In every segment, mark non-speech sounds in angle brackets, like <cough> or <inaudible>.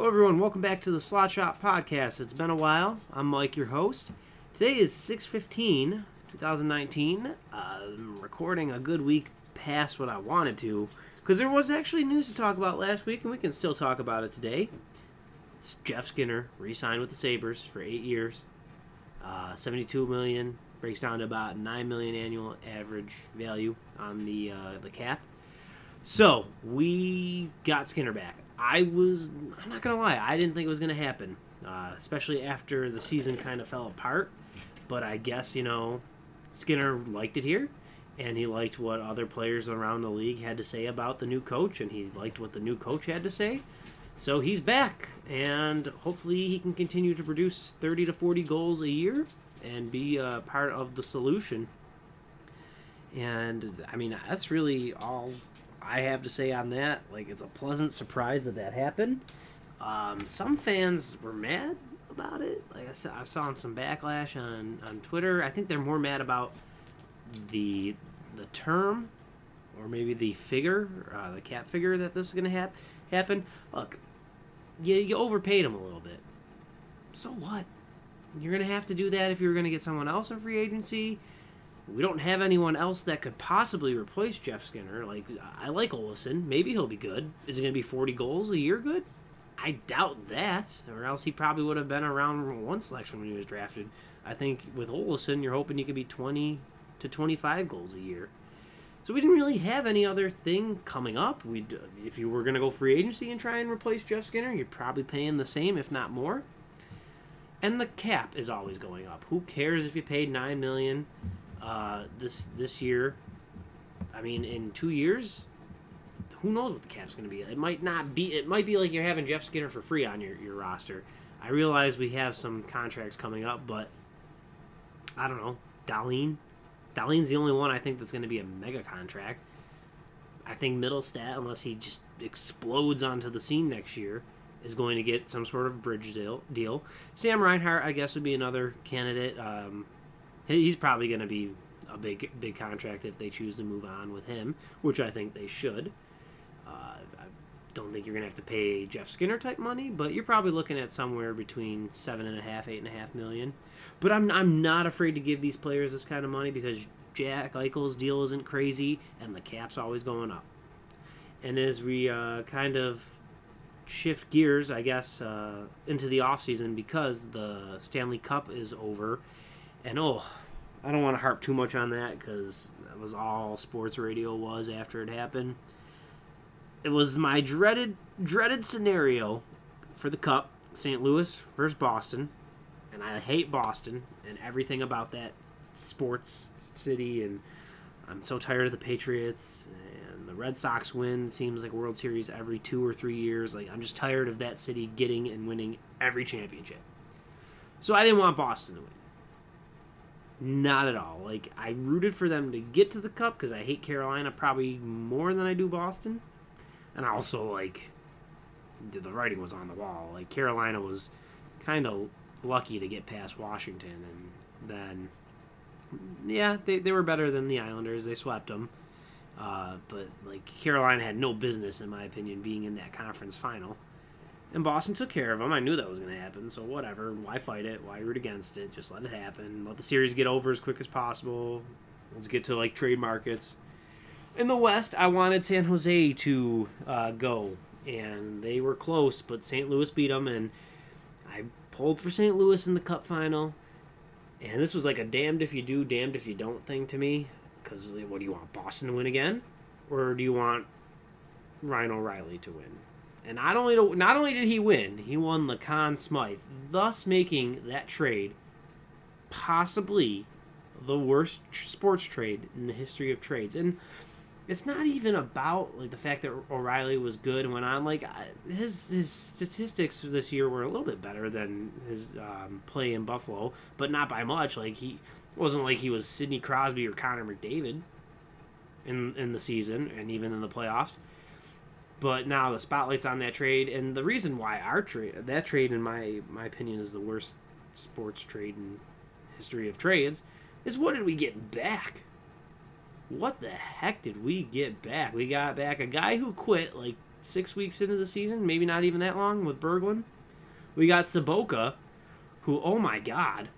Hello, everyone. Welcome back to the Slot Shop Podcast. It's been a while. I'm Mike, your host. Today is 6:15, 2019. I'm recording a good week past what I wanted to, because there was actually news to talk about last week, and we can still talk about it today. Jeff Skinner re-signed with the Sabres for eight years, uh, 72 million. Breaks down to about 9 million annual average value on the uh, the cap. So we got Skinner back. I was, I'm not gonna lie, I didn't think it was gonna happen, uh, especially after the season kind of fell apart. But I guess you know, Skinner liked it here, and he liked what other players around the league had to say about the new coach, and he liked what the new coach had to say. So he's back, and hopefully he can continue to produce 30 to 40 goals a year and be a part of the solution. And I mean, that's really all I have to say on that. Like, it's a pleasant surprise that that happened. Um, some fans were mad about it. Like I saw, I saw some backlash on on Twitter. I think they're more mad about the the term or maybe the figure, uh, the cap figure that this is to hap- happen. Look, you, you overpaid him a little bit. So what? You're to have to do that if you're to get someone else in free agency. We don't have anyone else that could possibly replace Jeff Skinner. Like I like Olofsson. Maybe he'll be good. Is it going to be 40 goals a year good? I doubt that. Or else he probably would have been around one selection when he was drafted. I think with Olofsson, you're hoping you could be 20 to 25 goals a year. So we didn't really have any other thing coming up. We, if you were going to go free agency and try and replace Jeff Skinner, you're probably paying the same, if not more. And the cap is always going up. Who cares if you paid nine million uh, this this year? I mean, in two years, who knows what the cap's going to be? It might not be. It might be like you're having Jeff Skinner for free on your, your roster. I realize we have some contracts coming up, but I don't know. Dahlin, Dahlin's the only one I think that's going to be a mega contract. I think Mittelstadt, unless he just explodes onto the scene next year, is going to get some sort of bridge deal. deal. Sam Reinhart, I guess, would be another candidate. Um, he's probably going to be a big big contract if they choose to move on with him, which I think they should. Uh, I don't think you're going to have to pay Jeff Skinner type money, but you're probably looking at somewhere between seven and a half, eight and a half million. But I'm I'm not afraid to give these players this kind of money because Jack Eichel's deal isn't crazy and the cap's always going up. And as we uh, kind of shift gears, I guess, uh, into the offseason because the Stanley Cup is over. And oh, I don't want to harp too much on that because that was all sports radio was after it happened. It was my dreaded, dreaded scenario for the Cup St. Louis versus Boston. And I hate Boston and everything about that sports city. And I'm so tired of the Patriots and the Red Sox win seems like World Series every two or three years. Like I'm just tired of that city getting and winning every championship. So I didn't want Boston to win. Not at all. Like I rooted for them to get to the cup because I hate Carolina probably more than I do Boston, and I also like the writing was on the wall. Like Carolina was kind of lucky to get past Washington, and then yeah, they, they were better than the Islanders. They swept them. Uh, but like Carolina had no business, in my opinion, being in that conference final. And Boston took care of them. I knew that was going to happen. So whatever. Why fight it? Why root against it? Just let it happen. Let the series get over as quick as possible. Let's get to like trade markets. In the West, I wanted San Jose to uh, go, and they were close, but St. Louis beat them, and I pulled for St. Louis in the Cup final. And this was like a damned if you do, damned if you don't thing to me. Because what do you want, Boston to win again, or do you want Ryan O'Reilly to win? And not only do, not only did he win, he won the Conn Smythe, thus making that trade possibly the worst sports trade in the history of trades. And it's not even about like the fact that O'Reilly was good and went on. Like his his statistics this year were a little bit better than his um, play in Buffalo, but not by much. Like he wasn't like he was Sidney Crosby or Connor McDavid in in the season and even in the playoffs. But now the spotlight's on that trade, and the reason why our trade, that trade, in my my opinion, is the worst sports trade in history of trades, is what did we get back? What the heck did we get back? We got back a guy who quit like six weeks into the season, maybe not even that long with Berglund. We got Sobotka, who, oh my God,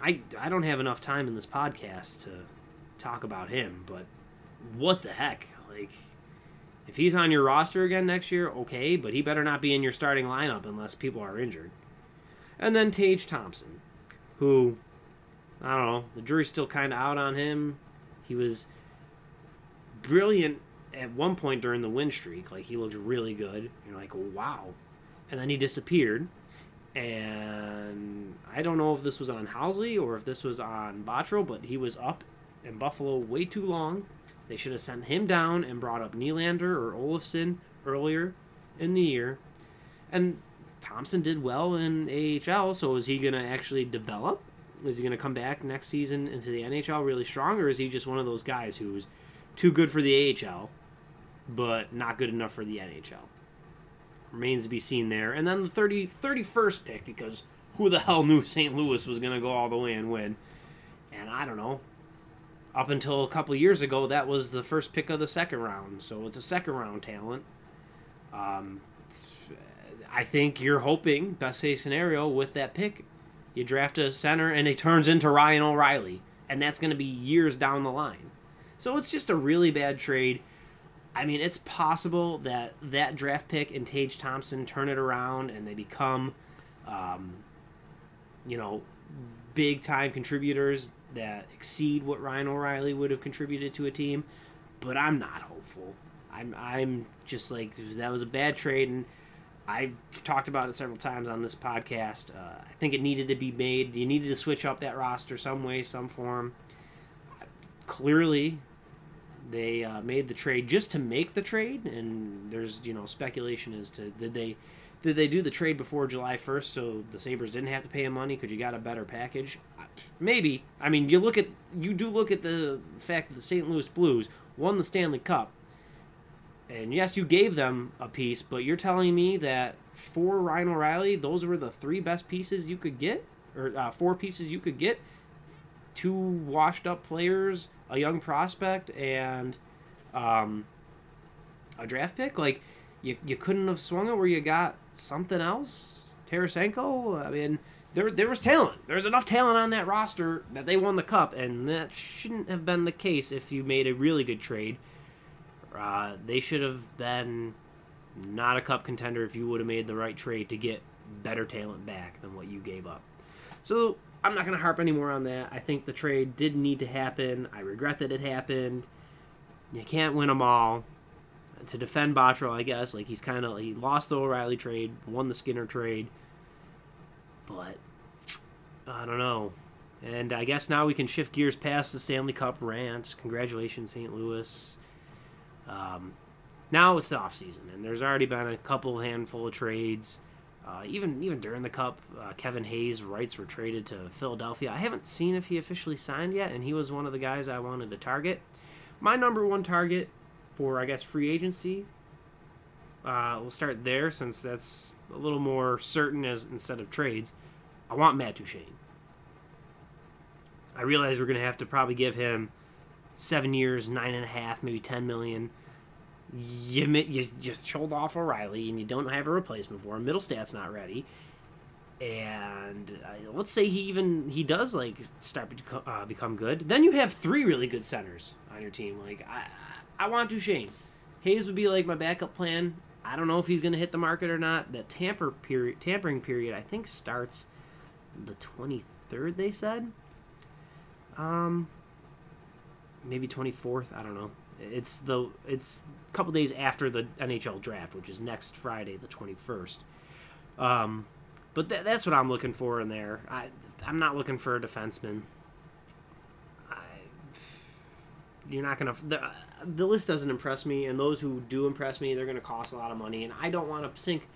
I, I don't have enough time in this podcast to talk about him, but what the heck? Like, if he's on your roster again next year, okay, but he better not be in your starting lineup unless people are injured. And then Tage Thompson, who, I don't know, the jury's still kind of out on him. He was brilliant at one point during the win streak. Like, he looked really good. You're like, wow. And then he disappeared. And I don't know if this was on Housley or if this was on Botterill, but he was up in Buffalo way too long. They should have sent him down and brought up Nylander or Olofsson earlier in the year. And Thompson did well in AHL, so is he going to actually develop? Is he going to come back next season into the NHL really strong, or is he just one of those guys who's too good for the AHL, but not good enough for the NHL? Remains to be seen there. And then the 30, 31st pick, because who the hell knew St. Louis was going to go all the way and win? And I don't know. Up until a couple years ago, that was the first pick of the second round, so it's a second round talent. Um, I think you're hoping, best case scenario, with that pick, you draft a center and it turns into Ryan O'Reilly, and that's going to be years down the line. So it's just a really bad trade. I mean, it's possible that that draft pick and Tage Thompson turn it around and they become, um, you know, big time contributors that exceed what Ryan O'Reilly would have contributed to a team. But I'm not hopeful. I'm I'm just like that was a bad trade, and I've talked about it several times on this podcast. Uh, I think it needed to be made. You needed to switch up that roster some way, some form. Clearly, they uh, made the trade just to make the trade, and there's you know speculation as to did they did they do the trade before July 1st so the Sabres didn't have to pay him money because you got a better package? Maybe. I mean, you look at you do look at the fact that the St. Louis Blues won the Stanley Cup. And yes, you gave them a piece, but you're telling me that for Ryan O'Reilly, those were the three best pieces you could get, or uh, four pieces you could get. Two washed-up players, a young prospect, and um, a draft pick. Like you, you couldn't have swung it where you got something else. Tarasenko. I mean, there there was talent. There's enough talent on that roster that they won the cup, and that shouldn't have been the case if you made a really good trade. Uh, they should have been not a cup contender if you would have made the right trade to get better talent back than what you gave up. So I'm not going to harp anymore on that. I think the trade did need to happen. I regret that it happened. You can't win them all. To defend Botterill, I guess, like he's kind of he lost the O'Reilly trade, won the Skinner trade, but I don't know. And I guess now we can shift gears past the Stanley Cup rant. Congratulations, St. Louis. Um, now it's the off season, and there's already been a couple handful of trades. Uh, even even during the Cup, uh, Kevin Hayes' rights were traded to Philadelphia. I haven't seen if he officially signed yet, and he was one of the guys I wanted to target. My number one target for I guess free agency. Uh, we'll start there since that's a little more certain as instead of trades. I want Matt Duchene. I realize we're gonna have to probably give him seven years, nine and a half, maybe ten million. You you just sold off O'Reilly, and you don't have a replacement for him. Mittelstadt's not ready, and uh, let's say he even he does like start to uh, become good. Then you have three really good centers on your team. Like I, I want Duchene. Hayes would be like my backup plan. I don't know if he's going to hit the market or not. The tamper period, tampering period, I think starts the 23rd. They said, um, maybe 24th. I don't know. It's the it's a couple days after the NHL draft, which is next Friday, the 21st. Um, but th- that's what I'm looking for in there. I I'm not looking for a defenseman. I, you're not gonna the, the list doesn't impress me, and those who do impress me, they're gonna cost a lot of money, and I don't want to sink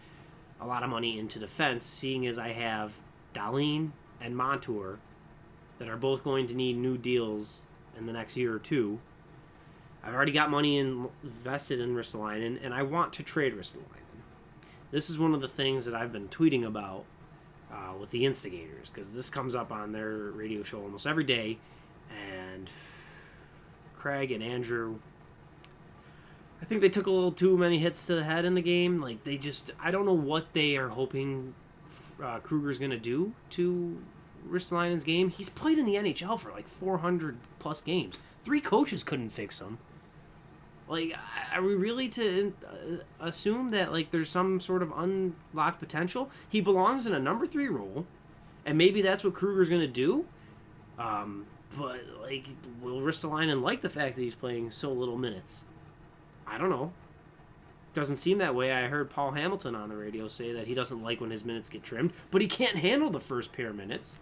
a lot of money into defense, seeing as I have Dahlin and Montour that are both going to need new deals in the next year or two. I've already got money invested in Ristolainen, and I want to trade Ristolainen. This is one of the things that I've been tweeting about uh, with the instigators, because this comes up on their radio show almost every day, and Craig and Andrew I think they took a little too many hits to the head in the game. Like they just, I don't know what they are hoping uh, Krueger's going to do to Ristolainen's game. He's played in the NHL for like 400 plus games. Three coaches couldn't fix him. Like, are we really to uh, assume that like there's some sort of unlocked potential? He belongs in a number three role, and maybe that's what Krueger's going to do. Um, but like, will Ristolainen like the fact that he's playing so little minutes? I don't know. Doesn't seem that way. I heard Paul Hamilton on the radio say that he doesn't like when his minutes get trimmed, but he can't handle the first pair of minutes.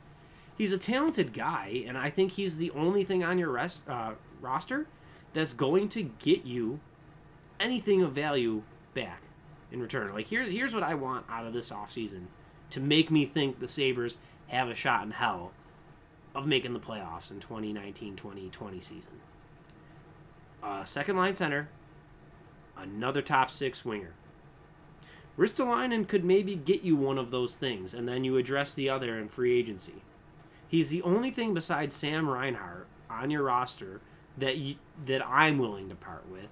He's a talented guy, and I think he's the only thing on your rest, uh, roster that's going to get you anything of value back in return. Like here's here's what I want out of this offseason to make me think the Sabres have a shot in hell of making the playoffs in 2019-2020 season. Uh, second line center, another top six winger. Ristolainen could maybe get you one of those things, and then you address the other in free agency. He's the only thing besides Sam Reinhart on your roster that you, that I'm willing to part with.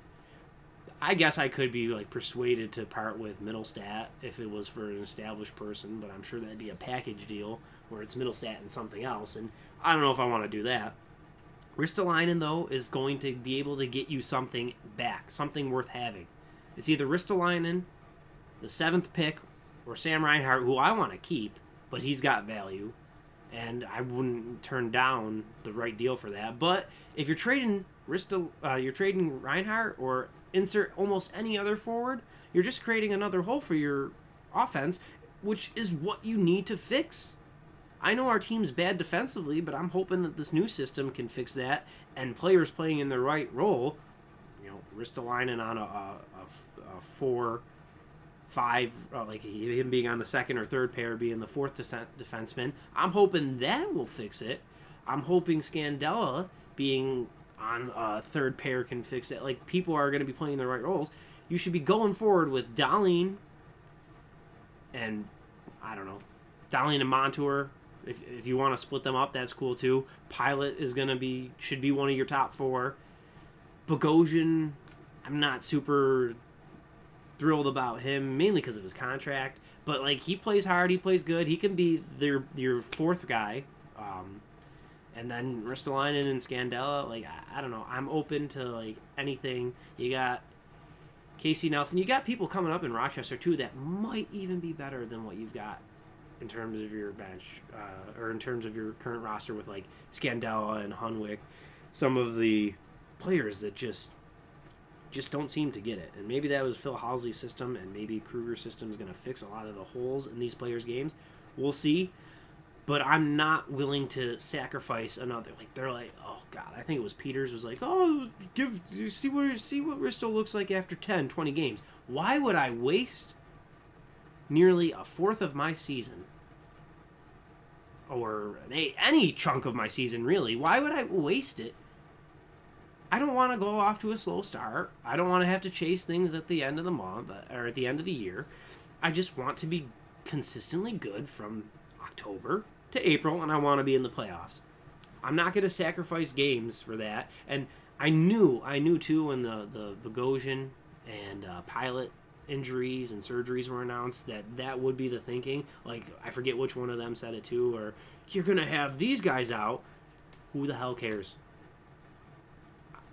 I guess I could be like persuaded to part with Mittelstadt if it was for an established person, but I'm sure that'd be a package deal where it's Mittelstadt and something else, and I don't know if I want to do that. Ristolainen though is going to be able to get you something back, something worth having. It's either Ristolainen, the seventh pick, or Sam Reinhart, who I want to keep, but he's got value, and I wouldn't turn down the right deal for that. But if you're trading Ristel, uh, you're trading Reinhart or insert almost any other forward, you're just creating another hole for your offense, which is what you need to fix. I know our team's bad defensively, but I'm hoping that this new system can fix that and players playing in the right role. You know, Ristolainen on a, a, a, a four five, uh, like him being on the second or third pair, being the fourth defenseman. I'm hoping that will fix it. I'm hoping Scandella being on a third pair can fix it. Like people are going to be playing the right roles. You should be going forward with Dahlin and I don't know, Dahlin and Montour. If, if you want to split them up, that's cool too. Pilut is going to be should be one of your top four. Bogosian, I'm not super thrilled about him mainly because of his contract. But like he plays hard, he plays good. He can be their your fourth guy. Um, and then Ristolainen and Scandella, like I, I, don't know. I'm open to like anything. You got Casey Nelson. You got people coming up in Rochester too that might even be better than what you've got in terms of your bench uh, or in terms of your current roster with like Scandella and Hunwick. Some of the players that just just don't seem to get it. And maybe that was Phil Housley's system, and maybe Krueger's system is going to fix a lot of the holes in these players' games. We'll see. But I'm not willing to sacrifice another. Like they're like, oh god, I think it was Peters was like, oh, give see what see what Risto looks like after 10, 20 games. Why would I waste nearly a fourth of my season? Or any, any chunk of my season, really. Why would I waste it I don't want to go off to a slow start. I don't want to have to chase things at the end of the month uh, or at the end of the year. I just want to be consistently good from October to April, and I want to be in the playoffs. I'm not going to sacrifice games for that. And I knew, I knew too when the the Bogosian and uh, Pilut injuries and surgeries were announced that that would be the thinking. Like I forget which one of them said it too, or you're going to have these guys out. Who the hell cares?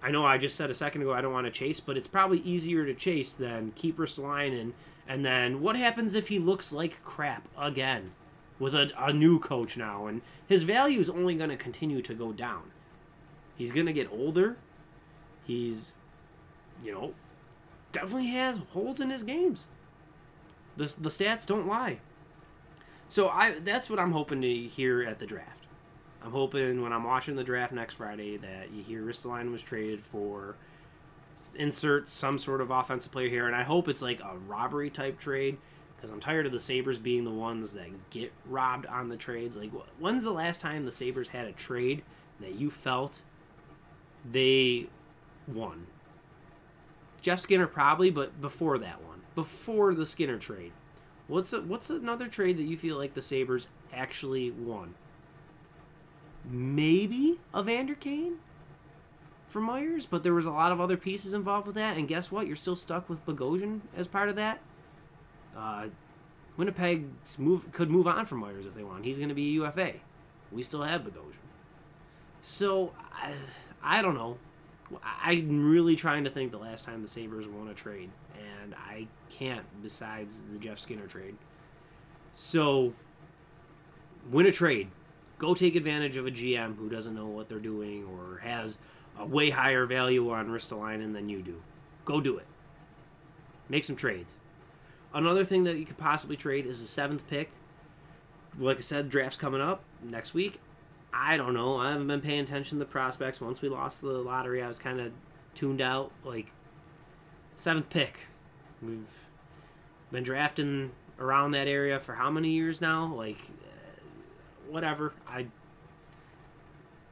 I know I just said a second ago I don't want to chase, but it's probably easier to chase than keep Ristolainen. And then what happens if he looks like crap again with a, a new coach now? And his value is only going to continue to go down. He's going to get older. He's, you know, definitely has holes in his games. The, the stats don't lie. So I that's what I'm hoping to hear at the draft. I'm hoping when I'm watching the draft next Friday that you hear Ristolainen was traded for insert some sort of offensive player here, and I hope it's like a robbery type trade because I'm tired of the Sabres being the ones that get robbed on the trades. Like, when's the last time the Sabres had a trade that you felt they won? Jeff Skinner probably, but before that one, before the Skinner trade, what's a, what's another trade that you feel like the Sabres actually won? maybe Evander Kane for Myers, but there was a lot of other pieces involved with that. And guess what? You're still stuck with Bogosian as part of that. Uh, Winnipeg move could move on from Myers if they want. He's going to be a UFA. We still have Bogosian. So I, I don't know. I'm really trying to think the last time the Sabres won a trade, and I can't besides the Jeff Skinner trade. So, win a trade. Go take advantage of a GM who doesn't know what they're doing or has a way higher value on Ristolainen than you do. Go do it. Make some trades. Another thing that you could possibly trade is the seventh pick. Like I said, draft's coming up next week. I don't know. I haven't been paying attention to the prospects. Once we lost the lottery, I was kind of tuned out. Like seventh pick, we've been drafting around that area for how many years now? Like whatever. I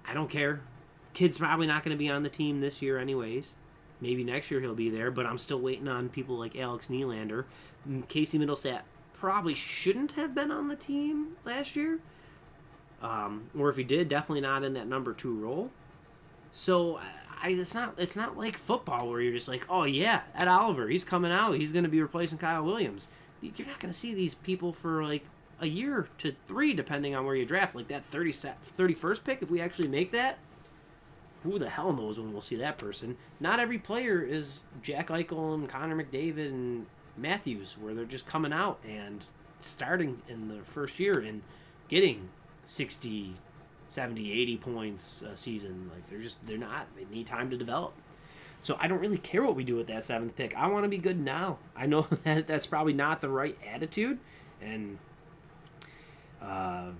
I don't care. Kid's probably not going to be on the team this year, anyways. Maybe next year he'll be there, but I'm still waiting on people like Alex Nylander. Casey Mittelstadt probably shouldn't have been on the team last year um, or if he did, definitely not in that number two role. So I, it's not it's not like football where you're just like, oh yeah, Ed Oliver, he's coming out, he's going to be replacing Kyle Williams. You're not going to see these people for like a year to three, depending on where you draft. Like that 30 31st pick, if we actually make that, who the hell knows when we'll see that person? Not every player is Jack Eichel and Connor McDavid and Matthews, where they're just coming out and starting in the first year and getting 60, 70, 80 points a season. Like they're just they're not. They need time to develop. So I don't really care what we do with that seventh pick. I want to be good now. I know <laughs> that that's probably not the right attitude, and uh,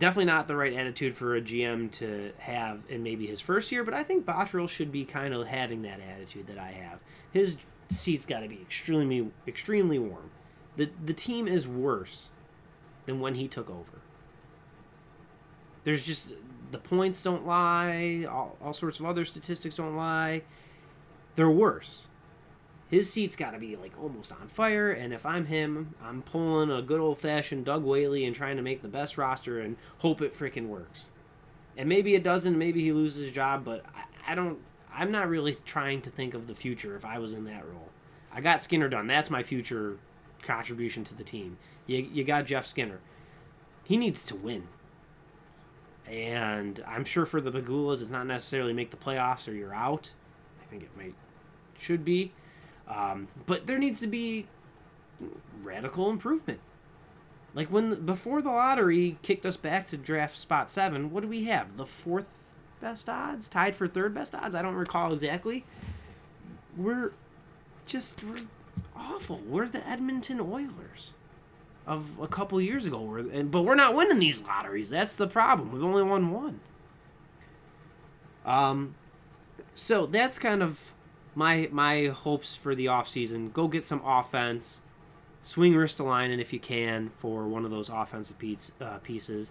definitely not the right attitude for a GM to have in maybe his first year. But I think Botterill should be kind of having that attitude that I have. His seat's got to be extremely extremely warm. the The team is worse than when he took over. There's just the points don't lie. All, all sorts of other statistics don't lie. They're worse. His seat's got to be like almost on fire. And if I'm him, I'm pulling a good old fashioned Doug Whaley and trying to make the best roster and hope it freaking works. And maybe it doesn't. Maybe he loses his job. But I, I don't. I'm not really trying to think of the future if I was in that role. I got Skinner done. That's my future contribution to the team. You, you got Jeff Skinner. He needs to win. And I'm sure for the Pegulas, it's not necessarily make the playoffs or you're out. I think it might should be, um, but there needs to be radical improvement. Like when before the lottery kicked us back to draft spot seven, what do we have? The fourth best odds, tied for third best odds. I don't recall exactly. We're just we're awful. We're the Edmonton Oilers of a couple years ago. But we're not winning these lotteries. That's the problem. We've only won one. Um, so that's kind of my my hopes for the offseason. Go get some offense. Swing Ristolainen if you can for one of those offensive piece, uh, pieces.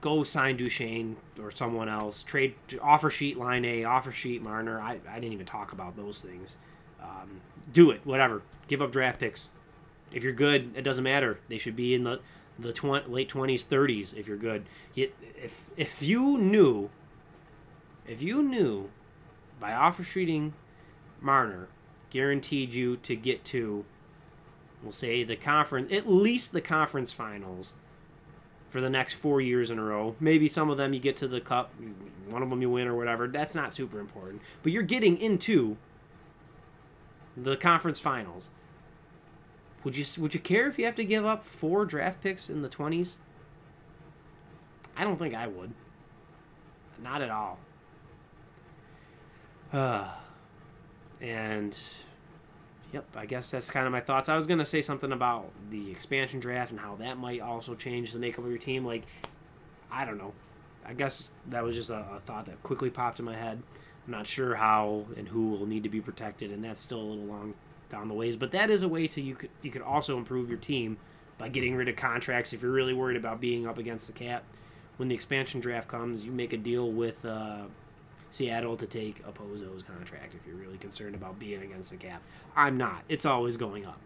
Go sign Duchene or someone else. Trade offer sheet line a offer sheet Marner. I, I didn't even talk about those things. Um, do it, whatever. Give up draft picks. If you're good, it doesn't matter. They should be in the the tw- late twenties, thirties. If you're good, if if you knew, if you knew, by offer treating Marner, guaranteed you to get to, we'll say the conference, at least the conference finals, for the next four years in a row. Maybe some of them you get to the cup, one of them you win or whatever. That's not super important, but you're getting into the conference finals would you would you care if you have to give up four draft picks in the twenties? I don't think I would. Not at all. Uh, and yep, I guess that's kind of my thoughts. I was gonna say something about the expansion draft and how that might also change the makeup of your team. Like, I don't know. I guess that was just a, a thought that quickly popped in my head. I'm not sure how and who will need to be protected, and that's still a little long down the ways. But that is a way to you could you could also improve your team by getting rid of contracts if you're really worried about being up against the cap. When the expansion draft comes, you make a deal with uh, Seattle to take Okposo's contract if you're really concerned about being against the cap. I'm not. It's always going up.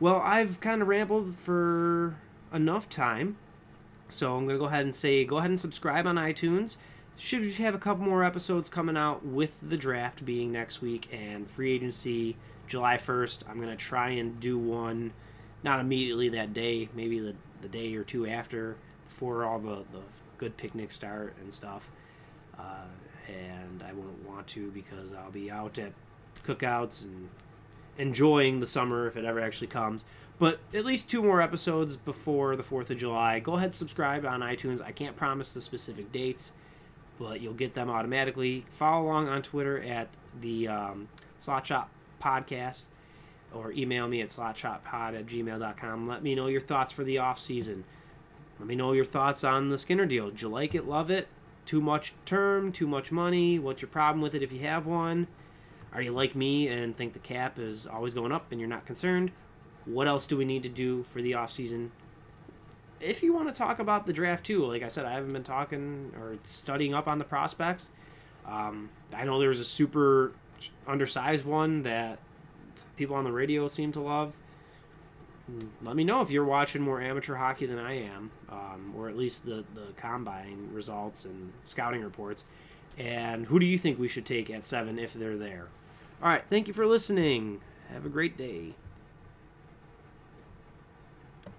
Well, I've kind of rambled for enough time. So I'm going to go ahead and say go ahead and subscribe on iTunes. should have a couple more episodes coming out with the draft being next week and free agency July 1st. I'm going to try and do one not immediately that day, maybe the, the day or two after, before all the, the good picnics start and stuff. Uh, and I won't want to because I'll be out at cookouts and enjoying the summer if it ever actually comes. But at least two more episodes before the 4th of July. Go ahead subscribe on iTunes. I can't promise the specific dates, but you'll get them automatically. Follow along on Twitter at the um, Slot Shop Podcast or email me at slotshoppod at gmail.com. Let me know your thoughts for the off season. Let me know your thoughts on the Skinner deal. Did you like it? Love it? Too much term? Too much money? What's your problem with it if you have one? Are you like me and think the cap is always going up and you're not concerned? What else do we need to do for the offseason? If you want to talk about the draft too, like I said, I haven't been talking or studying up on the prospects. Um, I know there was a super undersized one that people on the radio seem to love. Let me know if you're watching more amateur hockey than I am, um, or at least the, the combine results and scouting reports. And who do you think we should take at seven if they're there? All right, thank you for listening. Have a great day.